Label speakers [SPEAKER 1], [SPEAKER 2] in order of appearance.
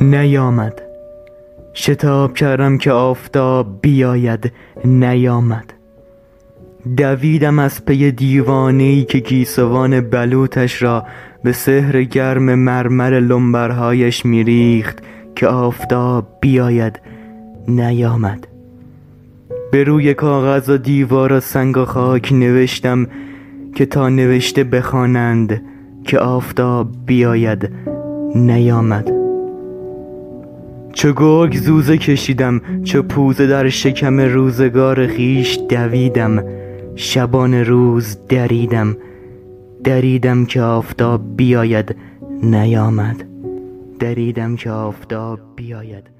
[SPEAKER 1] نیامد. شتاب کردم که آفتاب بیاید نیامد. دویدم از پی دیوانه ای که گیسوان بلوطش را به سحر گرم مرمر لنبرهایش میریخت که آفتاب بیاید نیامد. به روی کاغذ و دیوار و سنگ و خاک نوشتم که تا نوشته بخوانند که آفتاب بیاید نیامد. چو گرگ زوزه کشیدم چو پوزه در شکم روزگار خویش دویدم. شبان روز دریدم دریدم که آفتاب بیاید نیامد. دریدم که آفتاب بیاید